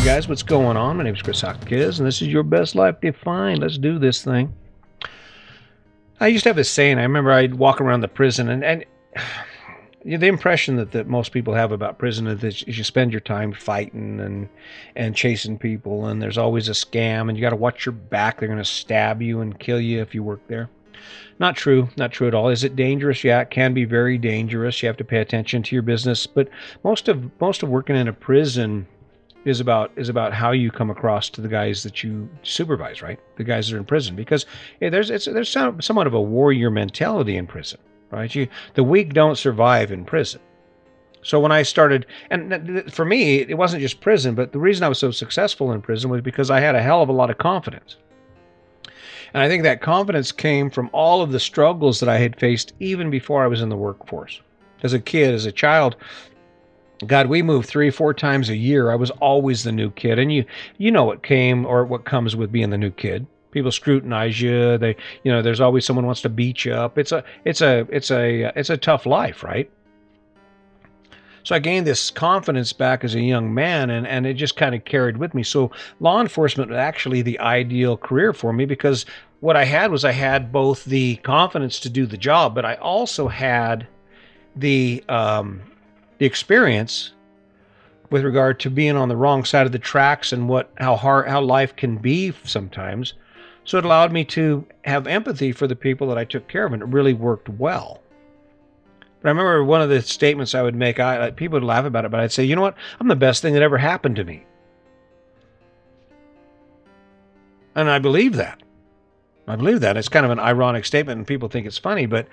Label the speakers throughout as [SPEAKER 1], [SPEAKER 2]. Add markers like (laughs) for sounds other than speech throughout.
[SPEAKER 1] Hey guys, what's going on? My name is Chris Hopkins, and this is your best life defined. Let's do this thing. I used to have this saying. I remember I'd walk around the prison, and, and (sighs) the impression that, that most people have about prison is that you spend your time fighting and and chasing people, and there's always a scam, and you got to watch your back. They're going to stab you and kill you if you work there. Not true. Not true at all. Is it dangerous? Yeah, it can be very dangerous. You have to pay attention to your business, but most of most of working in a prison is about is about how you come across to the guys that you supervise, right? The guys that are in prison, because there's there's somewhat of a warrior mentality in prison, right? You the weak don't survive in prison. So when I started, and for me, it wasn't just prison, but the reason I was so successful in prison was because I had a hell of a lot of confidence. And I think that confidence came from all of the struggles that I had faced even before I was in the workforce. As a kid, as a child, God, we moved three, four times a year. I was always the new kid, and you, you know what came or what comes with being the new kid. People scrutinize you. They, you know, there's always someone wants to beat you up. It's a, it's a, it's a, it's a tough life, right? So I gained this confidence back as a young man, and, and it just kind of carried with me. So law enforcement was actually the ideal career for me because what I had was I had both the confidence to do the job, but I also had the um, the experience with regard to being on the wrong side of the tracks and what how hard how life can be sometimes. So it allowed me to have empathy for the people that I took care of, and it really worked well. But I remember one of the statements I would make. I people would laugh about it, but I'd say, you know what? I'm the best thing that ever happened to me, and I believe that. I believe that. It's kind of an ironic statement, and people think it's funny, but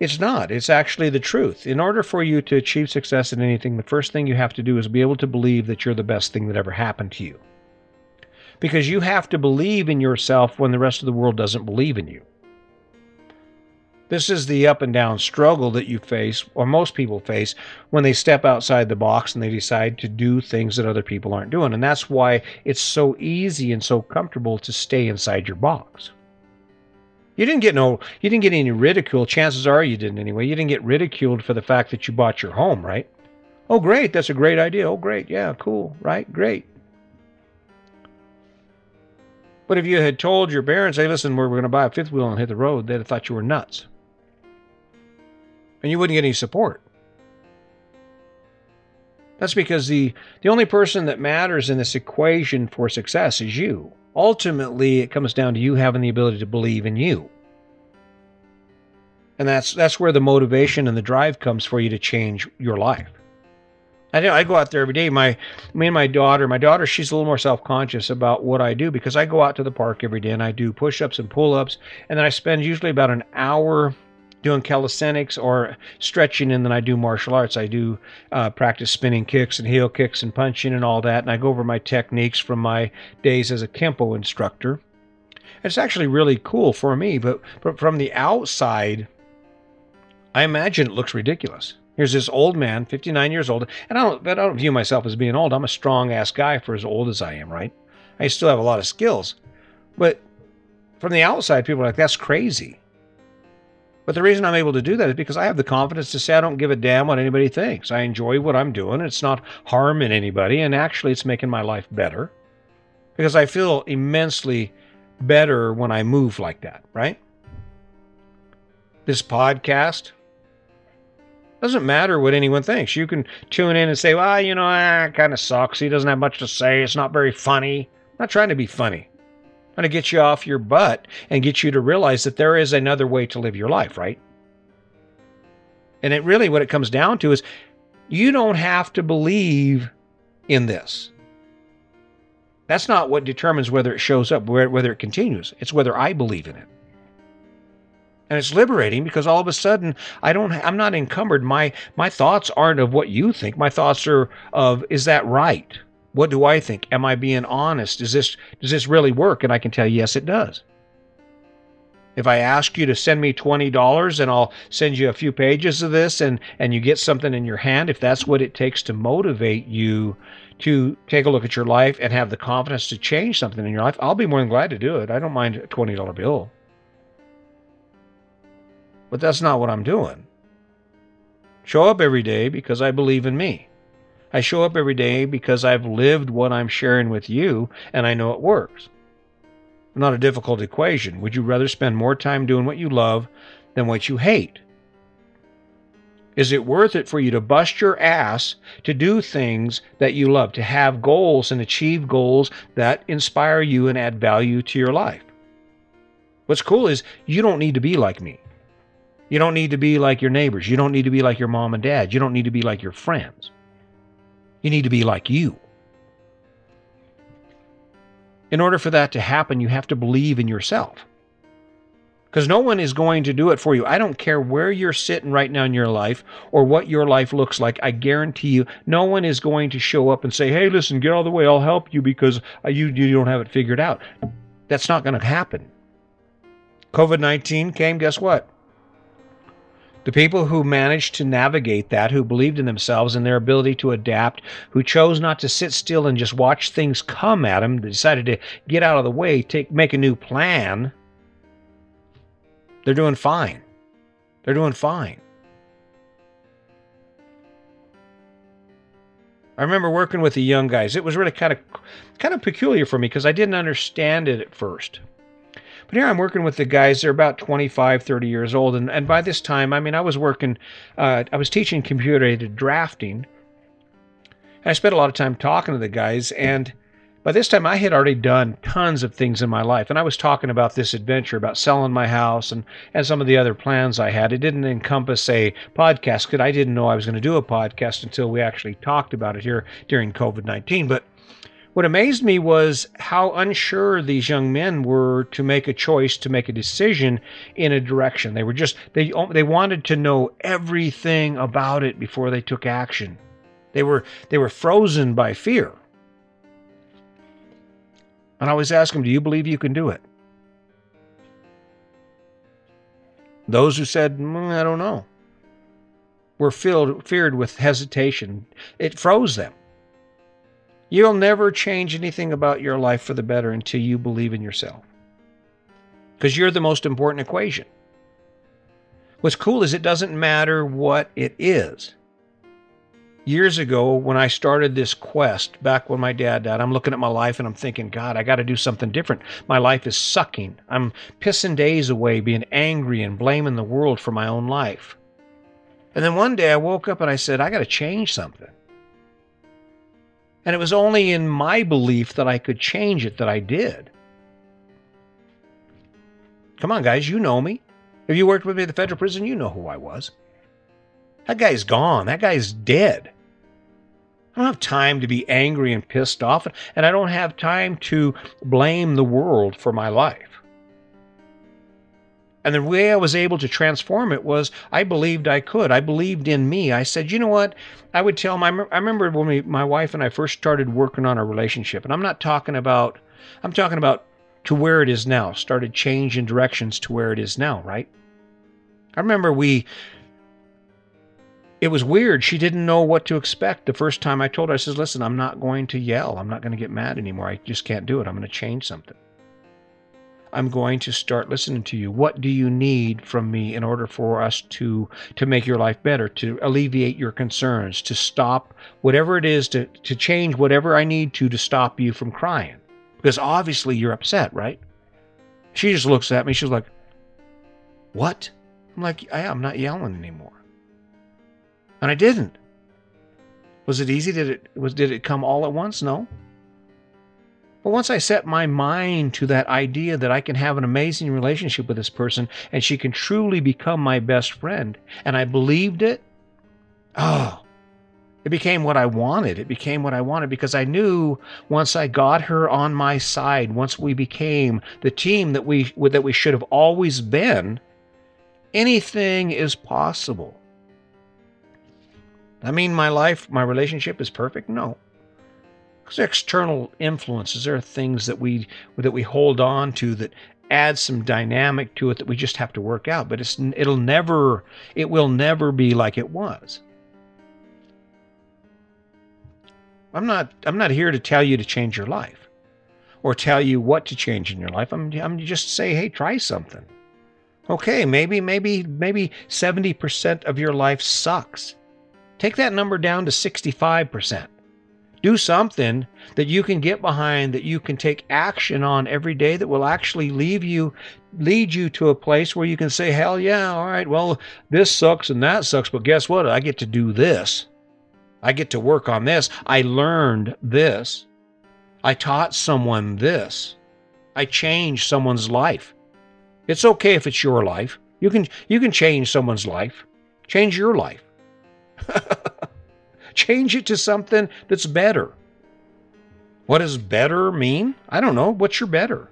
[SPEAKER 1] it's not. It's actually the truth. In order for you to achieve success in anything, the first thing you have to do is be able to believe that you're the best thing that ever happened to you. Because you have to believe in yourself when the rest of the world doesn't believe in you. This is the up and down struggle that you face, or most people face, when they step outside the box and they decide to do things that other people aren't doing. And that's why it's so easy and so comfortable to stay inside your box. You didn't get no you didn't get any ridicule. Chances are you didn't anyway. You didn't get ridiculed for the fact that you bought your home, right? Oh great, that's a great idea. Oh great, yeah, cool, right? Great. But if you had told your parents, hey, listen, we're, going to buy a fifth wheel and hit the road, they'd have thought you were nuts and you wouldn't get any support. That's because the, the only person that matters in this equation for success is you. Ultimately, it comes down to you having the ability to believe in you. And that's that's where the motivation and the drive comes for you to change your life. I know I go out there every day. My me and my daughter, my daughter, she's a little more self-conscious about what I do because I go out to the park every day and I do push-ups and pull-ups, and then I spend usually about an hour doing calisthenics or stretching, and then I do martial arts. I do uh, practice spinning kicks and heel kicks and punching and all that, and I go over my techniques from my days as a Kempo instructor. It's actually really cool for me, but, but from the outside, I imagine it looks ridiculous. Here's this old man, 59 years old, and I don't, I don't view myself as being old. I'm a strong ass guy for as old as I am, right? I still have a lot of skills, but from the outside, people are like, "That's crazy." But the reason I'm able to do that is because I have the confidence to say I don't give a damn what anybody thinks. I enjoy what I'm doing. It's not harming anybody, and actually, it's making my life better because I feel immensely better when I move like that, right? This podcast doesn't matter what anyone thinks. You can tune in and say, well, you know, ah, kind of sucks. He doesn't have much to say. It's not very funny. I'm not trying to be funny going to get you off your butt and get you to realize that there is another way to live your life, right? And it really, what it comes down to is you don't have to believe in this. That's not what determines whether it shows up, whether it continues. It's whether I believe in it. And it's liberating because all of a sudden I don't I'm not encumbered. My my thoughts aren't of what you think. My thoughts are of is that right? What do I think? Am I being honest? Does this does this really work? And I can tell you, yes, it does. If I ask you to send me $20 and I'll send you a few pages of this and, and you get something in your hand, if that's what it takes to motivate you to take a look at your life and have the confidence to change something in your life, I'll be more than glad to do it. I don't mind a $20 bill. But that's not what I'm doing. Show up every day because I believe in me. I show up every day because I've lived what I'm sharing with you and I know it works. Not a difficult equation. Would you rather spend more time doing what you love than what you hate? Is it worth it for you to bust your ass to do things that you love, to have goals and achieve goals that inspire you and add value to your life? What's cool is you don't need to be like me. You don't need to be like your neighbors. You don't need to be like your mom and dad. You don't need to be like your friends. You need to be like you. In order for that to happen, you have to believe in yourself. Because no one is going to do it for you. I don't care where you're sitting right now in your life or what your life looks like. I guarantee you, no one is going to show up and say, hey, listen, get out of the way. I'll help you because uh, you, you don't have it figured out. That's not going to happen. COVID 19 came, guess what? The people who managed to navigate that, who believed in themselves and their ability to adapt, who chose not to sit still and just watch things come at them, decided to get out of the way, take make a new plan, they're doing fine. They're doing fine. I remember working with the young guys. It was really kind of kind of peculiar for me because I didn't understand it at first. But here I'm working with the guys. They're about 25, 30 years old. And, and by this time, I mean, I was working, uh, I was teaching computer aided drafting. And I spent a lot of time talking to the guys. And by this time, I had already done tons of things in my life. And I was talking about this adventure, about selling my house and, and some of the other plans I had. It didn't encompass a podcast because I didn't know I was going to do a podcast until we actually talked about it here during COVID 19. But what amazed me was how unsure these young men were to make a choice, to make a decision in a direction. They were just they they wanted to know everything about it before they took action. They were they were frozen by fear. And I always ask them, "Do you believe you can do it?" Those who said, mm, "I don't know," were filled feared with hesitation. It froze them. You'll never change anything about your life for the better until you believe in yourself. Because you're the most important equation. What's cool is it doesn't matter what it is. Years ago, when I started this quest, back when my dad died, I'm looking at my life and I'm thinking, God, I got to do something different. My life is sucking. I'm pissing days away, being angry and blaming the world for my own life. And then one day I woke up and I said, I got to change something. And it was only in my belief that I could change it that I did. Come on, guys, you know me. If you worked with me at the federal prison, you know who I was. That guy's gone. That guy's dead. I don't have time to be angry and pissed off, and I don't have time to blame the world for my life. And the way I was able to transform it was I believed I could. I believed in me. I said, you know what? I would tell my, I remember when we, my wife and I first started working on our relationship, and I'm not talking about, I'm talking about to where it is now, started changing directions to where it is now, right? I remember we, it was weird. She didn't know what to expect the first time I told her. I says, listen, I'm not going to yell. I'm not going to get mad anymore. I just can't do it. I'm going to change something. I'm going to start listening to you. What do you need from me in order for us to to make your life better, to alleviate your concerns, to stop whatever it is to to change whatever I need to to stop you from crying? Because obviously you're upset, right? She just looks at me. She's like, "What?" I'm like, "Yeah, "I am not yelling anymore." And I didn't. Was it easy? Did it was did it come all at once? No. But once I set my mind to that idea that I can have an amazing relationship with this person and she can truly become my best friend, and I believed it, oh, it became what I wanted. It became what I wanted because I knew once I got her on my side, once we became the team that we that we should have always been, anything is possible. I mean, my life, my relationship is perfect? No external influences. There are things that we that we hold on to that add some dynamic to it that we just have to work out but it's it'll never it will never be like it was. I'm not i'm not here to tell you to change your life or tell you what to change in your life. I'm i'm just say hey try something. Okay maybe maybe maybe 70% of your life sucks. Take that number down to 65%. Do something that you can get behind, that you can take action on every day that will actually leave you, lead you to a place where you can say, hell yeah, all right, well, this sucks and that sucks, but guess what? I get to do this. I get to work on this. I learned this. I taught someone this. I changed someone's life. It's okay if it's your life. You can you can change someone's life. Change your life. (laughs) Change it to something that's better. What does better mean? I don't know. What's your better?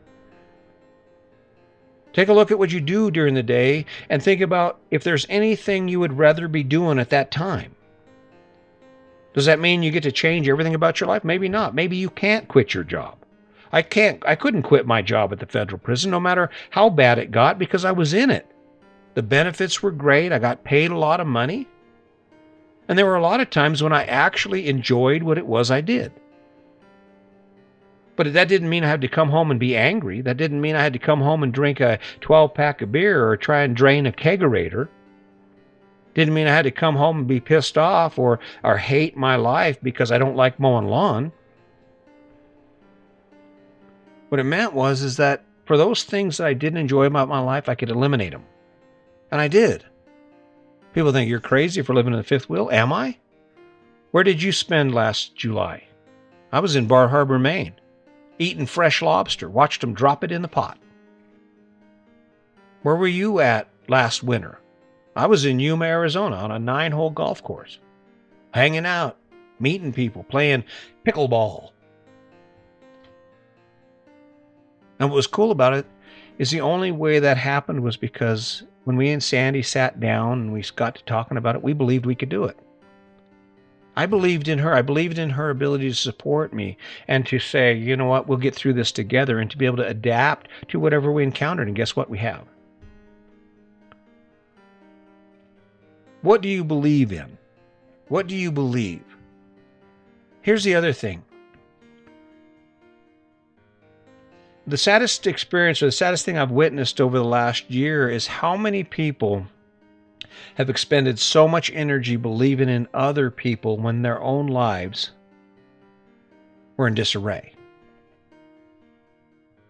[SPEAKER 1] Take a look at what you do during the day and think about if there's anything you would rather be doing at that time. Does that mean you get to change everything about your life? Maybe not. Maybe you can't quit your job. I can't I couldn't quit my job at the federal prison no matter how bad it got because I was in it. The benefits were great. I got paid a lot of money. And there were a lot of times when I actually enjoyed what it was I did. But that didn't mean I had to come home and be angry. That didn't mean I had to come home and drink a 12 pack of beer or try and drain a kegerator. Didn't mean I had to come home and be pissed off or, or hate my life because I don't like mowing lawn. What it meant was is that for those things that I didn't enjoy about my life, I could eliminate them. And I did. People think you're crazy for living in the fifth wheel. Am I? Where did you spend last July? I was in Bar Harbor, Maine, eating fresh lobster, watched them drop it in the pot. Where were you at last winter? I was in Yuma, Arizona on a nine hole golf course, hanging out, meeting people, playing pickleball. And what was cool about it is the only way that happened was because when we and Sandy sat down and we got to talking about it, we believed we could do it. I believed in her. I believed in her ability to support me and to say, you know what, we'll get through this together and to be able to adapt to whatever we encountered. And guess what? We have. What do you believe in? What do you believe? Here's the other thing the saddest experience or the saddest thing I've witnessed over the last year is how many people have expended so much energy believing in other people when their own lives were in disarray.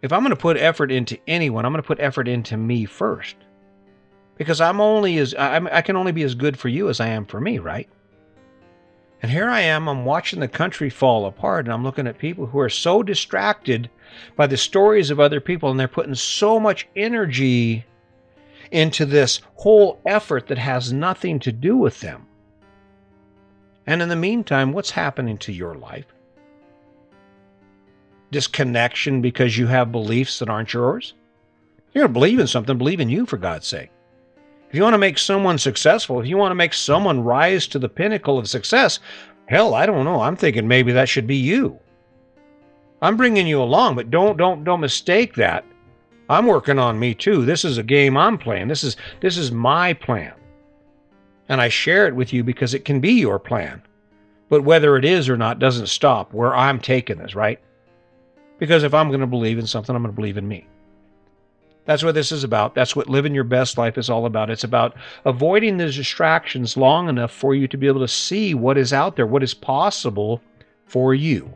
[SPEAKER 1] If I'm going to put effort into anyone, I'm going to put effort into me first. Because I'm only as I'm, I can only be as good for you as I am for me, right? And here I am, I'm watching the country fall apart, and I'm looking at people who are so distracted by the stories of other people, and they're putting so much energy into this whole effort that has nothing to do with them. And in the meantime, what's happening to your life? Disconnection because you have beliefs that aren't yours? You're going believe in something, believe in you, for God's sake. If you want to make someone successful, if you want to make someone rise to the pinnacle of success, hell, I don't know. I'm thinking maybe that should be you. I'm bringing you along, but don't don't don't mistake that. I'm working on me too. This is a game I'm playing. This is this is my plan. And I share it with you because it can be your plan. But whether it is or not doesn't stop where I'm taking this, right? Because if I'm going to believe in something, I'm going to believe in me. That's what this is about. That's what living your best life is all about. It's about avoiding the distractions long enough for you to be able to see what is out there, what is possible for you.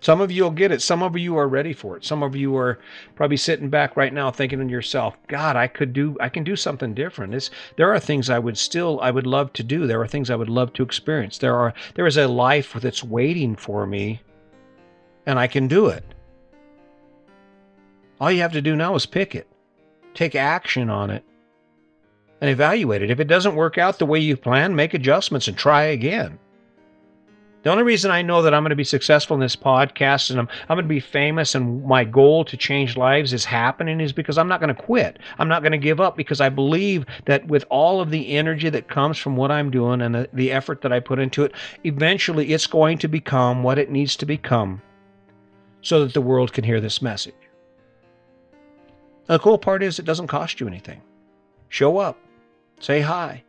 [SPEAKER 1] Some of you will get it. Some of you are ready for it. Some of you are probably sitting back right now thinking to yourself, God, I could do I can do something different. It's, there are things I would still I would love to do. There are things I would love to experience. There are there is a life that's waiting for me and I can do it. All you have to do now is pick it, take action on it, and evaluate it. If it doesn't work out the way you plan, make adjustments and try again. The only reason I know that I'm going to be successful in this podcast and I'm, I'm going to be famous and my goal to change lives is happening is because I'm not going to quit. I'm not going to give up because I believe that with all of the energy that comes from what I'm doing and the, the effort that I put into it, eventually it's going to become what it needs to become so that the world can hear this message. The cool part is it doesn't cost you anything. Show up, say hi,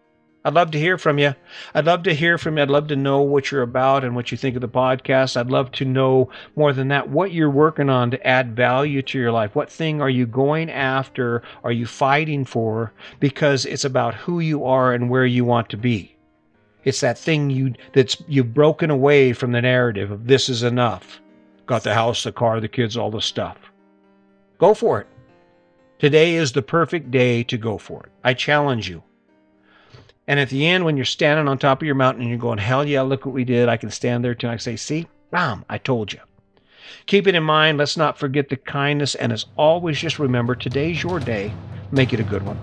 [SPEAKER 1] I'd love to hear from you. I'd love to hear from you. I'd love to know what you're about and what you think of the podcast. I'd love to know more than that what you're working on to add value to your life. What thing are you going after? Are you fighting for? Because it's about who you are and where you want to be. It's that thing you that's you've broken away from the narrative of this is enough. Got the house, the car, the kids, all the stuff. Go for it. Today is the perfect day to go for it. I challenge you. And at the end, when you're standing on top of your mountain and you're going, hell yeah, look what we did, I can stand there too. I say, see, bam, I told you. Keep it in mind. Let's not forget the kindness. And as always, just remember today's your day. Make it a good one.